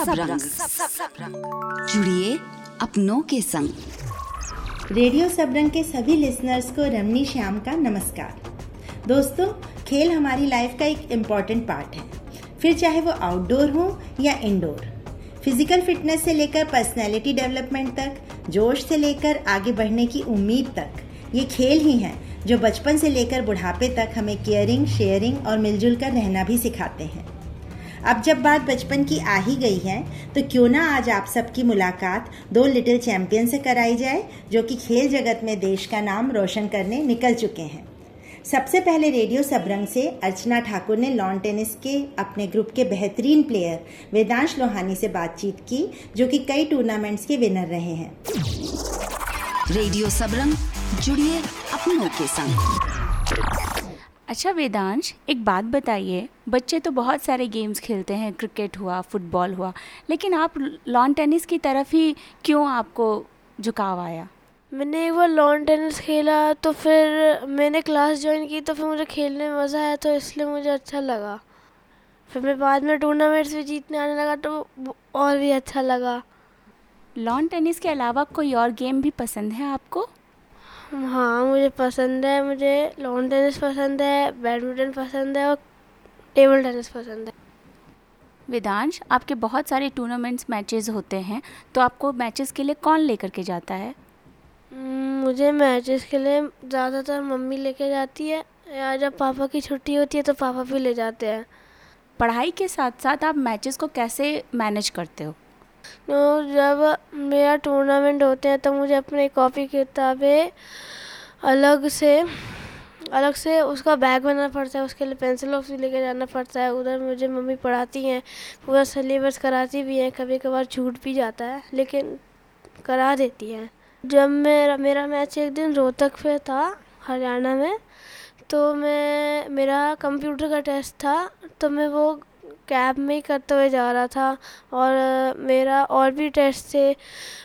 Radio Sabrang. जुड़िए अपनों के संग। रेडियो सबरंग के सभी लिसनर्स को रमनी श्याम का नमस्कार। दोस्तों खेल हमारी लाइफ का एक इंपॉर्टेंट पार्ट है। फिर चाहे वो आउटडोर हो या इंडोर फ़िज़िकल फिटनेस से लेकर पर्सनैलिटी डेवलपमेंट तक जोश से लेकर आगे बढ़ने की उम्मीद तक ये खेल ही हैं जो बचपन से लेकर बुढ़ापे तक हमें केयरिंग शेयरिंग और मिलजुल कर रहना भी सिखाते हैं। अब जब बात बचपन की आ ही गई है तो क्यों ना आज आप सबकी मुलाकात दो लिटिल चैंपियन से कराई जाए, जो कि खेल जगत में देश का नाम रोशन करने निकल चुके हैं। सबसे पहले रेडियो सबरंग से अर्चना ठाकुर ने लॉन टेनिस के अपने ग्रुप के बेहतरीन प्लेयर वेदांश लोहानी से बातचीत की, जो कि कई टूर्नामेंट्स के विनर रहे हैं। रेडियो सबरंग, जुड़िए अपनों के संग। अच्छा वेदांश एक बात बताइए। बच्चे तो बहुत सारे गेम्स खेलते हैं। क्रिकेट हुआ फुटबॉल हुआ। लेकिन आप लॉन टेनिस की तरफ़ ही क्यों आपको झुकाव आया? मैंने एक बार लॉन टेनिस खेला तो फिर मैंने क्लास ज्वाइन की तो फिर मुझे खेलने में मज़ा आया तो इसलिए मुझे अच्छा लगा। फिर मैं बाद में टूर्नामेंट्स भी जीतने आने लगा तो और भी अच्छा लगा। लॉन टेनिस के अलावा कोई और गेम भी पसंद है आपको? हाँ मुझे पसंद है मुझे लॉन टेनिस पसंद है बैडमिंटन पसंद है और टेबल टेनिस पसंद है। वेदांश आपके बहुत सारे टूर्नामेंट्स मैचेस होते हैं तो आपको मैचेस के लिए कौन लेकर के जाता है? हम्म, मुझे मैचेस के लिए ज़्यादातर मम्मी लेके जाती है या जब पापा की छुट्टी होती है तो पापा भी ले जाते हैं। पढ़ाई के साथ साथ आप मैचेस को कैसे मैनेज करते हो? जब मेरा टूर्नामेंट होते हैं तो मुझे अपनी कॉपी किताबें अलग से अलग से उसका बैग बनाना पड़ता है, उसके लिए पेंसिल बॉक्स भी लेके जाना पड़ता है। उधर मुझे मम्मी पढ़ाती हैं, पूरा सिलेबस कराती भी हैं कभी कभार छूट भी जाता है, लेकिन करा देती हैं। जब मेरा मेरा मैच एक दिन रोहतक पे था, हरियाणा में तो मैं, मेरा कंप्यूटर का टेस्ट था तो मैं वो कैब में ही करते हुए जा रहा था और मेरा और भी टेस्ट थे।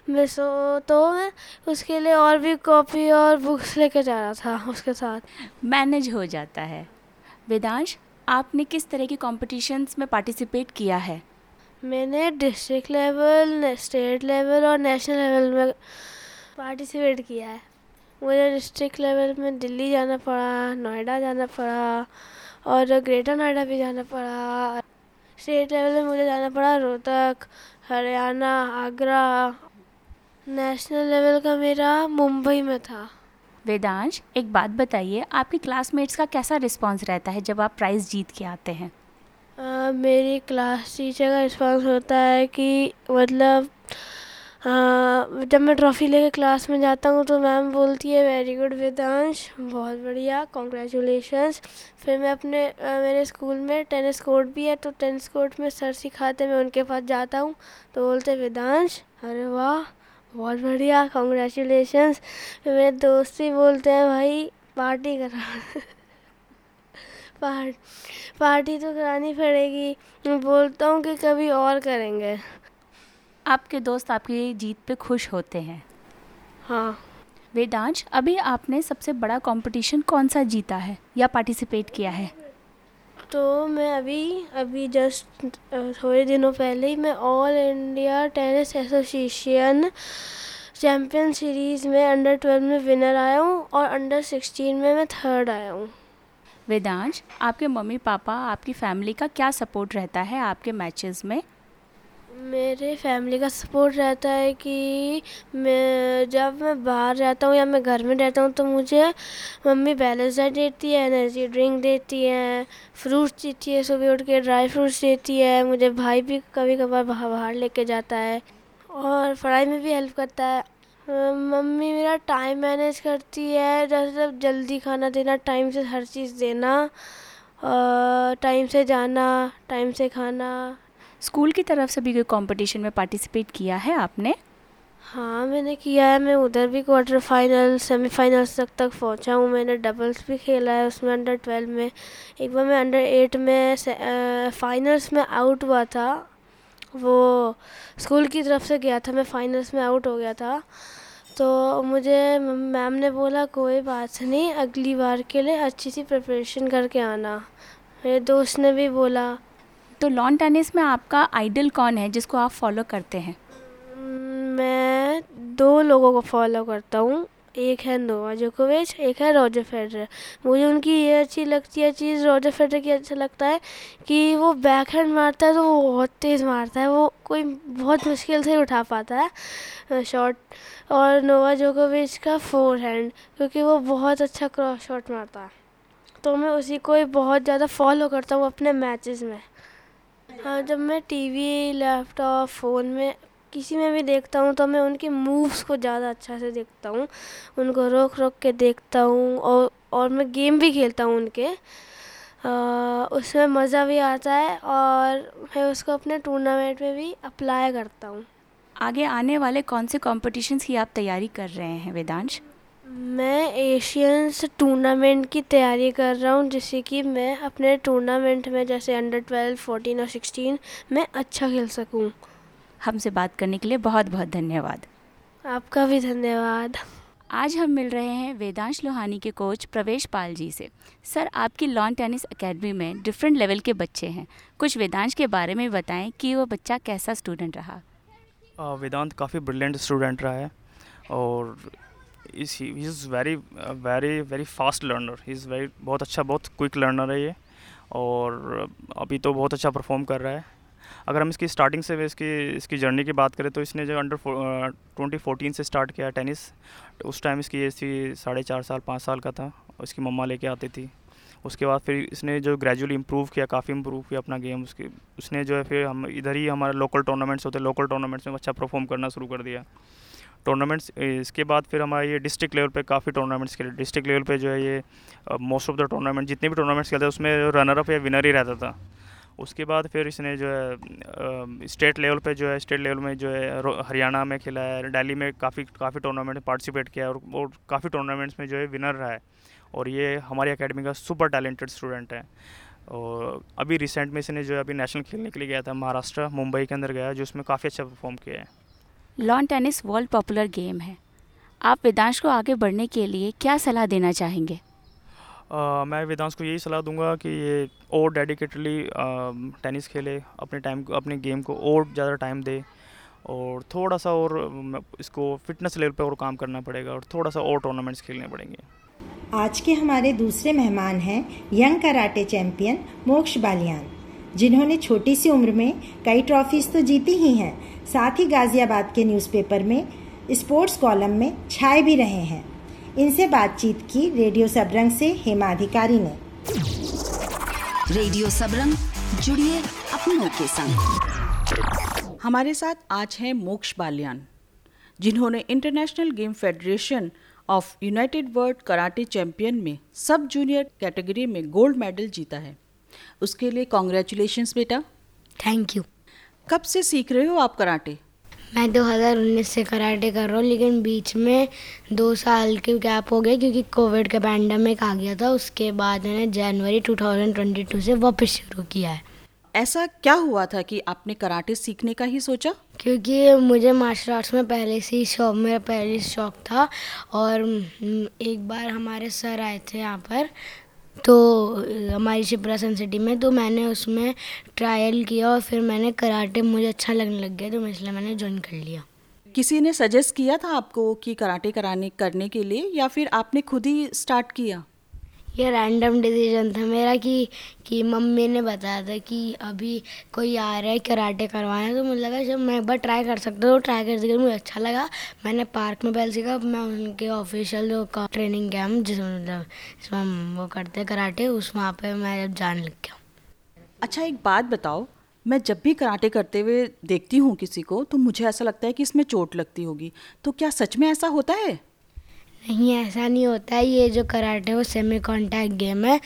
मैं सो तो मैं उसके लिए और भी कॉपी और बुक्स लेके जा रहा था उसके साथ। मैनेज हो जाता है। वेदांश आपने किस तरह की कॉम्पिटिशन्स में पार्टिसिपेट किया है? मैंने डिस्ट्रिक्ट लेवल स्टेट लेवल और नेशनल लेवल में पार्टिसिपेट किया है। मुझे डिस्ट्रिक्ट लेवल में दिल्ली जाना पड़ा नोएडा जाना पड़ा और ग्रेटर नोएडा भी जाना पड़ा। स्टेट लेवल में मुझे जाना पड़ा रोहतक हरियाणा आगरा। नेशनल लेवल का मेरा मुंबई में था। वेदांश एक बात बताइए आपकी क्लासमेट्स का कैसा रिस्पांस रहता है जब आप प्राइज़ जीत के आते हैं? आ, मेरी क्लास टीचर का रिस्पांस होता है कि मतलब जब मैं ट्रॉफ़ी लेके क्लास में जाता हूँ तो मैम बोलती है, वेरी गुड वेदांश, बहुत बढ़िया कॉन्ग्रेचुलेशंस फिर मैं अपने मेरे स्कूल में टेनिस कोर्ट भी है तो टेनिस कोर्ट में सर सिखाते मैं उनके पास जाता हूँ। तो बोलते वेदांश, अरे वाह, बहुत बढ़िया कॉन्ग्रेचुलेशंस फिर मेरे दोस्त भी बोलते हैं, भाई, पार्टी करा पार्टी तो करानी पड़ेगी, मैं बोलता हूँ कि कभी और करेंगे। आपके दोस्त आपकी जीत पे खुश होते हैं। हाँ। वेदांश अभी आपने सबसे बड़ा कंपटीशन कौन सा जीता है या पार्टिसिपेट किया है? तो मैं अभी अभी जस्ट थोड़े दिनों पहले ही मैं all India tennis association champion series में अंडर ट्वेल्व में विनर आया हूँ और अंडर सिक्सटीन में मैं थर्ड आया हूँ। वेदांश आपके मम्मी पापा आपकी फैमिली का क्या सपोर्ट रहता है आपके मैचेस में? मेरे फैमिली का सपोर्ट रहता है कि मैं, जब मैं बाहर रहता हूँ या मैं घर में रहता हूँ तो मुझे मम्मी बैलेंस डाइट देती है एनर्जी ड्रिंक देती है फ्रूट्स देती है, सुबह उठ के ड्राई फ्रूट्स देती है, मुझे भाई भी कभी कभार बाहर लेके जाता है और पढ़ाई में भी हेल्प करता है। मम्मी मेरा टाइम मैनेज करती है, जैसे जल्दी खाना देना टाइम से हर चीज़ देना टाइम से जाना टाइम से खाना स्कूल की तरफ़ से भी कोई कंपटीशन में पार्टिसिपेट किया है आपने? हाँ मैंने किया है। मैं उधर भी क्वार्टर फाइनल सेमीफाइनल्स तक तक पहुँचा हूँ। मैंने डबल्स भी खेला है उसमें अंडर ट्वेल्व में। एक बार मैं अंडर एट में फाइनल्स में आउट हुआ था। वो स्कूल की तरफ़ से गया था। मैं फाइनल्स में आउट हो गया था। तो मुझे मैम ने बोला, कोई बात नहीं, अगली बार के लिए अच्छी सी प्रिपरेशन करके आना। मेरे दोस्त ने भी बोला तो लॉन टेनिस में आपका आइडल कौन है जिसको आप फॉलो करते हैं? मैं दो लोगों को फॉलो करता हूँ। एक है नोवा जोकोविच, एक है रॉजर फेडरर। मुझे उनकी ये अच्छी लगती है चीज़, रॉजर फेडरर की अच्छा लगता है कि वो बैक हैंड मारता है तो वो बहुत तेज़ मारता है। वो कोई बहुत मुश्किल से उठा पाता है शॉट और नोवा जोकोविच का फोर हैंड क्योंकि वो बहुत अच्छा क्रॉस शॉट मारता है। तो मैं उसी को ही बहुत ज़्यादा फॉलो करता हूँ अपने मैचेस में। हाँ जब मैं टीवी लैपटॉप फ़ोन में किसी में भी देखता हूँ तो मैं उनके मूव्स को ज़्यादा अच्छा से देखता हूँ। उनको रोक रोक के देखता हूँ और और मैं गेम भी खेलता हूँ उनके। आ, उसमें मज़ा भी आता है और मैं उसको अपने टूर्नामेंट में भी अप्लाई करता हूँ। आगे आने वाले कौन से कॉम्पिटिशन्स की आप तैयारी कर रहे हैं वेदांश? मैं एशियंस टूर्नामेंट की तैयारी कर रहा हूँ जिससे कि मैं अपने टूर्नामेंट में जैसे अंडर ट्वेल्व फोर्टीन और सिक्सटीन में अच्छा खेल सकूँ। हमसे बात करने के लिए बहुत बहुत धन्यवाद। आपका भी धन्यवाद। आज हम मिल रहे हैं वेदांश लोहानी के कोच प्रवेश पाल जी से। सर आपकी लॉन टेनिस एकेडमी में डिफरेंट लेवल के बच्चे हैं। कुछ वेदांश के बारे में बताएँ कि वो बच्चा कैसा स्टूडेंट रहा। वेदांत काफ़ी ब्रिलियंट स्टूडेंट रहा है और is he is very very very fast learner he is very बहुत अच्छा बहुत क्विक लर्नर है ये और अभी तो बहुत अच्छा परफॉर्म कर रहा है। अगर हम इसकी स्टार्टिंग से, इसकी इसकी जर्नी की बात करें तो इसने जो अंडर ट्वेंटी फोर्टीन से स्टार्ट किया टेनिस उस टाइम इसकी एज थी साढ़े चार साल, पाँच साल का था। उसकी मम्मा लेके आती थी। उसके बाद फिर इसने जो ग्रेजुअली इम्प्रूव किया, काफ़ी इम्प्रूव किया अपना गेम उसके, उसने जो है फिर हम, इधर ही हमारे लोकल टूर्नामेंट्स होते लोकल टूर्नामेंट्स में अच्छा परफॉर्म करना शुरू कर दिया। टूर्नामेंट्स इसके बाद फिर हमारे ये डिस्ट्रिक्ट लेवल पे काफ़ी टूर्नामेंट्स खेले। डिस्ट्रिक्ट लेवल पे जो है ये मोस्ट ऑफ़ द टूर्नामेंट जितने भी टूर्नामेंट्स खेलते हैं उसमें रनर अप या विनर ही रहता था। उसके बाद फिर इसने जो है स्टेट लेवल पे जो है स्टेट लेवल में जो है हरियाणा में खेला है दिल्ली में काफ़ी काफ़ी टूर्नामेंट पार्टिसिपेट किया और, और काफ़ी टूर्नामेंट्स में जो है विनर रहा है। और ये हमारी अकेडमी का सुपर टैलेंटेड स्टूडेंट है। और अभी रिसेंट में इसने जो है अभी नेशनल खेलने के लिए गया था महाराष्ट्र मुंबई के अंदर गया जो उसमें काफ़ी अच्छा परफॉर्म किया है। Lawn tennis world popular game है। आप वेदांश को आगे बढ़ने के लिए क्या सलाह देना चाहेंगे? मैं वेदांश को यही सलाह दूँगा कि ये और डेडिकेटली टेनिस खेले अपने टाइम को अपने गेम को और ज़्यादा टाइम दे और थोड़ा सा और इसको फिटनेस लेवल पे और काम करना पड़ेगा और थोड़ा सा और टूर्नामेंट्स खेलने पड़ेंगे। आज के हमारे दूसरे मेहमान हैं यंग कराटे चैंपियन मोक्ष बालियान जिन्होंने छोटी सी उम्र में कई ट्रॉफीज तो जीती ही हैं साथ ही गाजियाबाद के न्यूज़पेपर में स्पोर्ट्स कॉलम में छाए भी रहे हैं। इनसे बातचीत की रेडियो सबरंग से हेमा अधिकारी ने। रेडियो सबरंग जुड़िए अपनों के संग। हमारे साथ आज हैं मोक्ष बालियान जिन्होंने international game federation of united world karate champion में सब जूनियर कैटेगरी में गोल्ड मेडल जीता है। उसके लिए कॉन्ग्रेचुलेशंस बेटा। थैंक यू कब से सीख रहे हो आप कराटे? मैं 2019 से कराटे कर रहा हूँ लेकिन बीच में दो साल के गैप हो गया क्योंकि कोविड का पैंडमिक आ गया था। उसके बाद मैंने जनवरी 2022 से वापस शुरू किया है। ऐसा क्या हुआ था कि आपने कराटे सीखने का ही सोचा? क्योंकि मुझे मार्शल आर्ट्स में पहले से ही शौक मेरा पहले शौक था और एक बार हमारे सर आए थे यहाँ पर तो हमारी शिप्रा सन सिटी में तो मैंने उसमें ट्रायल किया और फिर मैंने कराटे मुझे अच्छा लगने लग गया तो इसलिए मैंने ज्वाइन कर लिया। किसी ने सजेस्ट किया था आपको कि कराटे कराने, करने के लिए, या फिर आपने खुद ही स्टार्ट किया? ये रैंडम डिसीज़न था मेरा कि कि मम्मी ने बताया था कि अभी कोई आ रहा है कराटे करवाना तो मुझे लगा जब मैं एक बार ट्राई कर सकता हूँ। ट्राई कर सकता मुझे अच्छा लगा। मैंने पार्क में पहले सीखा, मैं उनके ऑफिशियल जो ट्रेनिंग कैम्प जिसमें मतलब जिसमें वो करते हैं कराटे, उस वहाँ पर मैं जब जान लग गया अच्छा एक बात बताओ, मैं जब भी कराटे करते हुए देखती हूँ किसी को तो मुझे ऐसा लगता है कि इसमें चोट लगती होगी। तो क्या सच में ऐसा होता है? नहीं ऐसा नहीं होता है। ये जो कराटे वो सेमी कॉन्टैक्ट गेम है।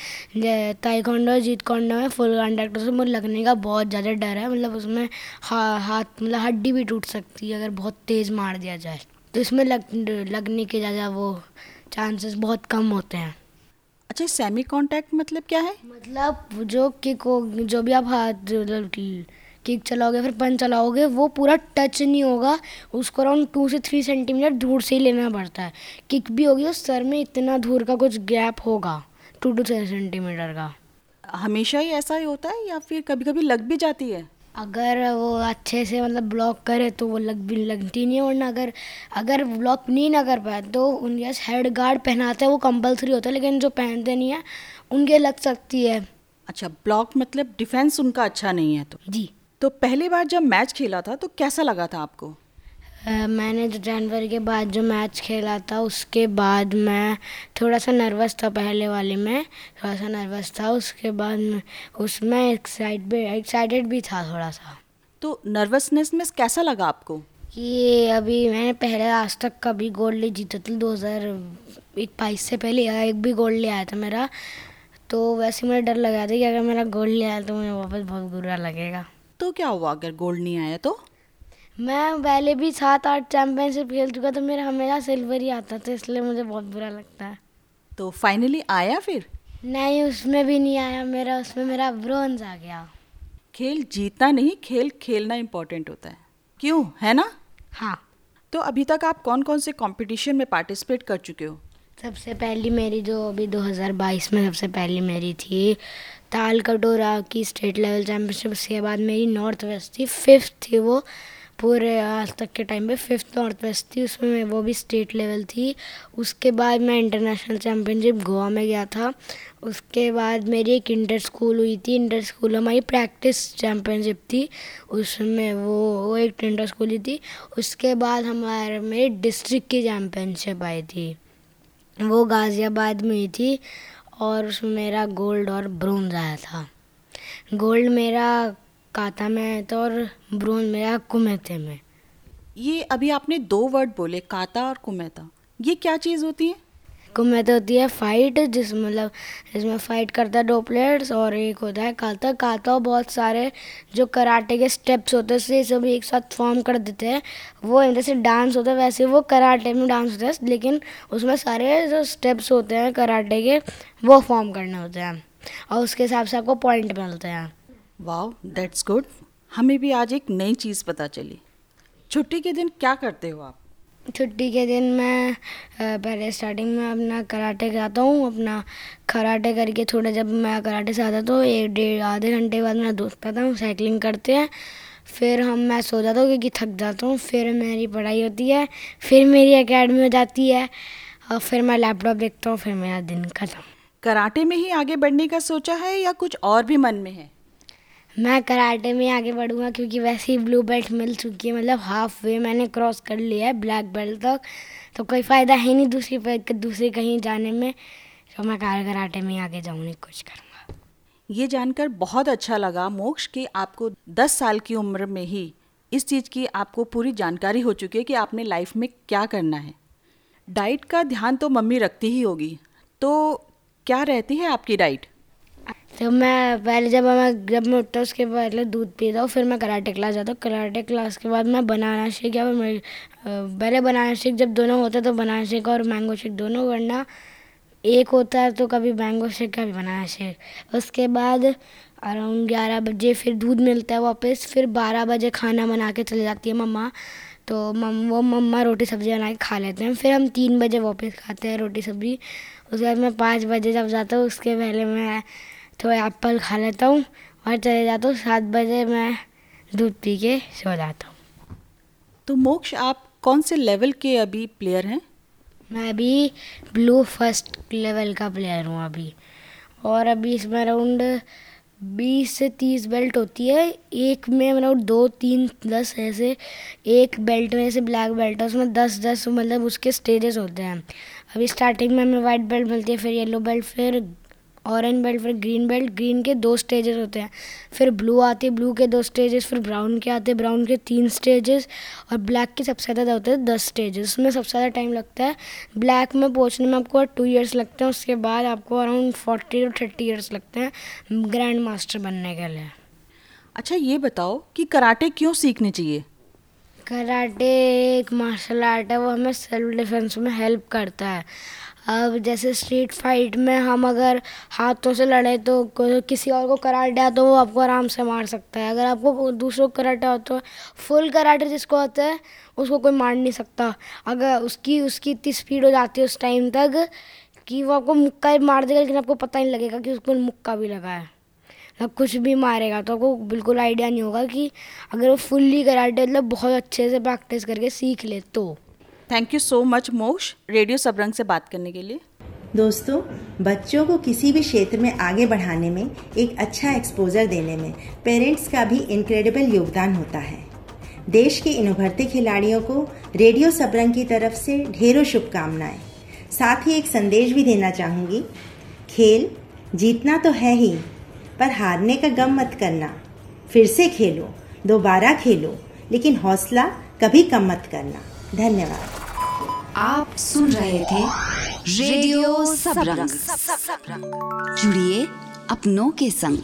ताइकोंडो जीत कोंडो में फुल कॉन्टैक्ट उसमें मुझे लगने का बहुत ज़्यादा डर है। मतलब उसमें हा, हाथ मतलब हड्डी भी टूट सकती है अगर बहुत तेज़ मार दिया जाए। तो इसमें लग लगने के ज़्यादा वो चांसेस बहुत कम होते हैं। अच्छा सेमी कॉन्टैक्ट मतलब क्या है? मतलब जो किक जो भी आप हाथ मतलब किक चलाओगे फिर पंच चलाओगे वो पूरा टच नहीं होगा। उसको अराउंड टू से थ्री सेंटीमीटर दूर से ही लेना पड़ता है। किक भी होगी तो सर में इतना दूर का कुछ गैप होगा टू टू थ्री सेंटीमीटर का। हमेशा ही ऐसा ही होता है या फिर कभी कभी लग भी जाती है? अगर वो अच्छे से मतलब ब्लॉक करे तो वो लग भी लगती नहीं है। वरना अगर अगर ब्लॉक नहीं ना कर पाए तो उनके हेड गार्ड पहनाते हैं वो कंपलसरी होता है लेकिन जो पहनते नहीं है उनके लग सकती है। अच्छा ब्लॉक मतलब डिफेंस उनका अच्छा नहीं है तो? जी। तो पहली बार जब मैच खेला था तो कैसा लगा था आपको? अ, मैंने जो जनवरी के बाद जो मैच खेला था उसके बाद मैं थोड़ा सा नर्वस था पहले वाले में थोड़ा सा नर्वस था उसके बाद उसमें एक्साइट भी एक्साइटेड भी था थोड़ा सा तो नर्वसनेस में कैसा लगा आपको? कि अभी मैंने पहले आज तक कभी गोल्ड नहीं जीता था दो हज़ार बाईस से पहले एक भी गोल्ड ले आया था मेरा। तो वैसे मुझे डर लगा था कि अगर मेरा गोल्ड ले आया तो मुझे वापस बहुत बुरा लगेगा। तो क्या हुआ? अगर गोल्ड नहीं आया तो? मैं पहले भी सात आठ चैम्पियनशिप खेल चुका तो मेरा हमेशा सिल्वर ही आता था इसलिए मुझे बहुत बुरा लगता है। तो फाइनली आया फिर? नहीं उसमें भी नहीं आया मेरा उसमें मेरा ब्रोंज आ गया। खेल जीतना नहीं खेल खेलना इम्पोर्टेंट होता है। क्यों? है ना? हाँ। तो अभी तक आप कौन कौन से कंपटीशन में पार्टिसिपेट कर चुके हो? सबसे पहली मेरी जो अभी 2022 में सबसे पहली मेरी थी ताल कटोरा की स्टेट लेवल चैम्पियनशिप उसके बाद मेरी नॉर्थ वेस्ट थी फिफ्थ थी वो, पूरे आज तक के टाइम पे फिफ्थ नॉर्थ वेस्ट थी, उसमें मैं- वो भी स्टेट लेवल थी। उसके बाद मैं इंटरनेशनल चैम्पियनशिप गोवा में गया था। उसके बाद मेरी एक इंटर स्कूल हुई थी इंटर स्कूल हमारी प्रैक्टिस चैम्पियनशिप थी, उसमें वो वो एक इंटर स्कूल ही थी। उसके बाद हमारे, मेरी डिस्ट्रिक्ट की चैम्पियनशिप आई थी। वो गाज़ियाबाद में हुई थी और उसमें मेरा गोल्ड और ब्रोंज आया था। गोल्ड मेरा काता में आया था और ब्रोंज मेरा कुमेते में। ये अभी आपने दो वर्ड बोले, काता और कुमेता ये क्या चीज़ होती है? कुमेते होती है फाइट जिस मतलब जिसमें फाइट करता है दो प्लेयर्स और एक होता है काता काता बहुत सारे जो कराटे के स्टेप्स होते हैं से सब एक साथ फॉर्म कर देते हैं। वो जैसे डांस होता है, वैसे वो कराटे में डांस होता है, लेकिन उसमें सारे जो स्टेप्स होते हैं कराटे के, वो फॉर्म करने होते हैं। और उसके हिसाब से आपको पॉइंट मिलते हैं। वाओ दैट्स गुड हमें भी आज एक नई चीज़ पता चली। छुट्टी के दिन क्या करते हो आप? छुट्टी के दिन मैं पहले स्टार्टिंग में अपना कराटे कराता हूँ, अपना कराटे करके थोड़ा जब मैं कराटे से आता तो एक डेढ़, आधे घंटे बाद मेरा दोस्त आता हूँ साइकिलिंग करते हैं। फिर हम, मैं सो जाता हूँ क्योंकि थक जाता हूँ। फिर मेरी पढ़ाई होती है, फिर मेरी अकेडमी हो जाती है और फिर मैं लैपटॉप देखता हूँ, फिर मेरा दिन ख़त्म। कराटे में ही आगे बढ़ने का सोचा है या कुछ और भी मन में है? मैं कराटे में आगे बढ़ूँगा क्योंकि वैसे ही ब्लू बेल्ट मिल चुकी है मतलब हाफ़ वे मैंने क्रॉस कर लिया है ब्लैक बेल्ट तक। तो कोई फ़ायदा है नहीं दूसरी दूसरी कहीं जाने में। तो मैं कार कराटे में आगे जाऊँगी, कुछ करूँगा। ये जानकर बहुत अच्छा लगा मोक्ष कि आपको 10 साल की उम्र में ही इस चीज़ की आपको पूरी जानकारी हो चुकी है कि आपने लाइफ में क्या करना है। डाइट का ध्यान तो मम्मी रखती ही होगी। तो क्या रहती है आपकी डाइट तो मैं पहले जब मैं जब मैं उठता उसके पहले दूध पीता हूँ, फिर मैं कराटे क्लास जाता हूँ। कराटे क्लास के बाद मैं बनाना शेक या फिर पहले बनाना शेक जब दोनों होते तो बनाना शेक और मैंगो शेक दोनों वरना एक होता है तो कभी मैंगो शेक कभी बनाना शेक उसके बाद अराउंड ग्यारह बजे फिर दूध मिलता है वापस, फिर बारह बजे खाना बना के चले जाती है मम्मा। तो मम, वो मम्मा रोटी सब्ज़ी बना के खा लेते हैं। फिर हम तीन बजे वापस खाते हैं रोटी सब्ज़ी। उसके बाद मैं पाँच बजे जब जाता हूँ, उसके पहले मैं तो एप्पल खा लेता हूँ और चले जाता हूँ। सात बजे मैं दूध पी के सो जाता हूँ। तो मोक्ष आप कौन से लेवल के अभी प्लेयर हैं? मैं अभी ब्लू फ़र्स्ट लेवल का प्लेयर हूँ अभी। और अभी इसमें अराउंड बीस से तीस बेल्ट होती है। एक में अराउंड दो तीन दस ऐसे एक बेल्ट में से ब्लैक बेल्ट है। उसमें दस दस मतलब उसके स्टेजेस होते हैं। अभी स्टार्टिंग में हमें वाइट बेल्ट मिलती है फिर येलो बेल्ट फिर ऑरेंज बेल्ट फिर ग्रीन बेल्ट ग्रीन के दो स्टेजेस होते हैं। फिर ब्लू आते हैं ब्लू के दो स्टेजेस फिर ब्राउन के आते हैं ब्राउन के तीन स्टेजेस और ब्लैक के सबसे ज़्यादा होते हैं दस स्टेजेस उसमें सबसे ज़्यादा टाइम लगता है। ब्लैक में पहुँचने में आपको टू इयर्स लगते हैं उसके बाद आपको around forty two thirty years लगते हैं ग्रैंड मास्टर बनने के लिए। अच्छा ये बताओ कि कराटे क्यों सीखने चाहिए? कराटे एक मार्शल आर्ट है वो हमें सेल्फ डिफेंस में हेल्प करता है। अब जैसे स्ट्रीट फाइट में हम अगर हाथों से लड़े तो किसी और को कराटे आता तो वो आपको आराम से मार सकता है। अगर आपको दूसरों को कराटे आता है फुल कराटे जिसको आता है, उसको कोई मार नहीं सकता। अगर उसकी उसकी इतनी स्पीड हो जाती है उस टाइम तक कि वो आपको मुक्का मार देगा, लेकिन आपको पता नहीं लगेगा कि उसको मुक्का भी लगा है। मतलब कुछ भी मारेगा तो आपको बिल्कुल आइडिया नहीं होगा कि अगर वो फुल्ली कराटे मतलब बहुत अच्छे से प्रैक्टिस करके सीख ले तो। Thank you so much Moksh radio Sabrang से बात करने के लिए। दोस्तों, बच्चों को किसी भी क्षेत्र में आगे बढ़ाने में, एक अच्छा एक्सपोजर देने में पेरेंट्स का भी इनक्रेडिबल योगदान होता है। देश के इन उभरते खिलाड़ियों को रेडियो सबरंग की तरफ़ से ढेरों शुभकामनाएँ। साथ ही एक संदेश भी देना चाहूँगी, खेल जीतना तो है ही, पर हारने का गम मत करना। फिर से खेलो, दोबारा खेलो, लेकिन हौसला कभी कम मत करना। धन्यवाद। आप सुन रहे थे रेडियो सबरंग। जुड़िए अपनों के संग।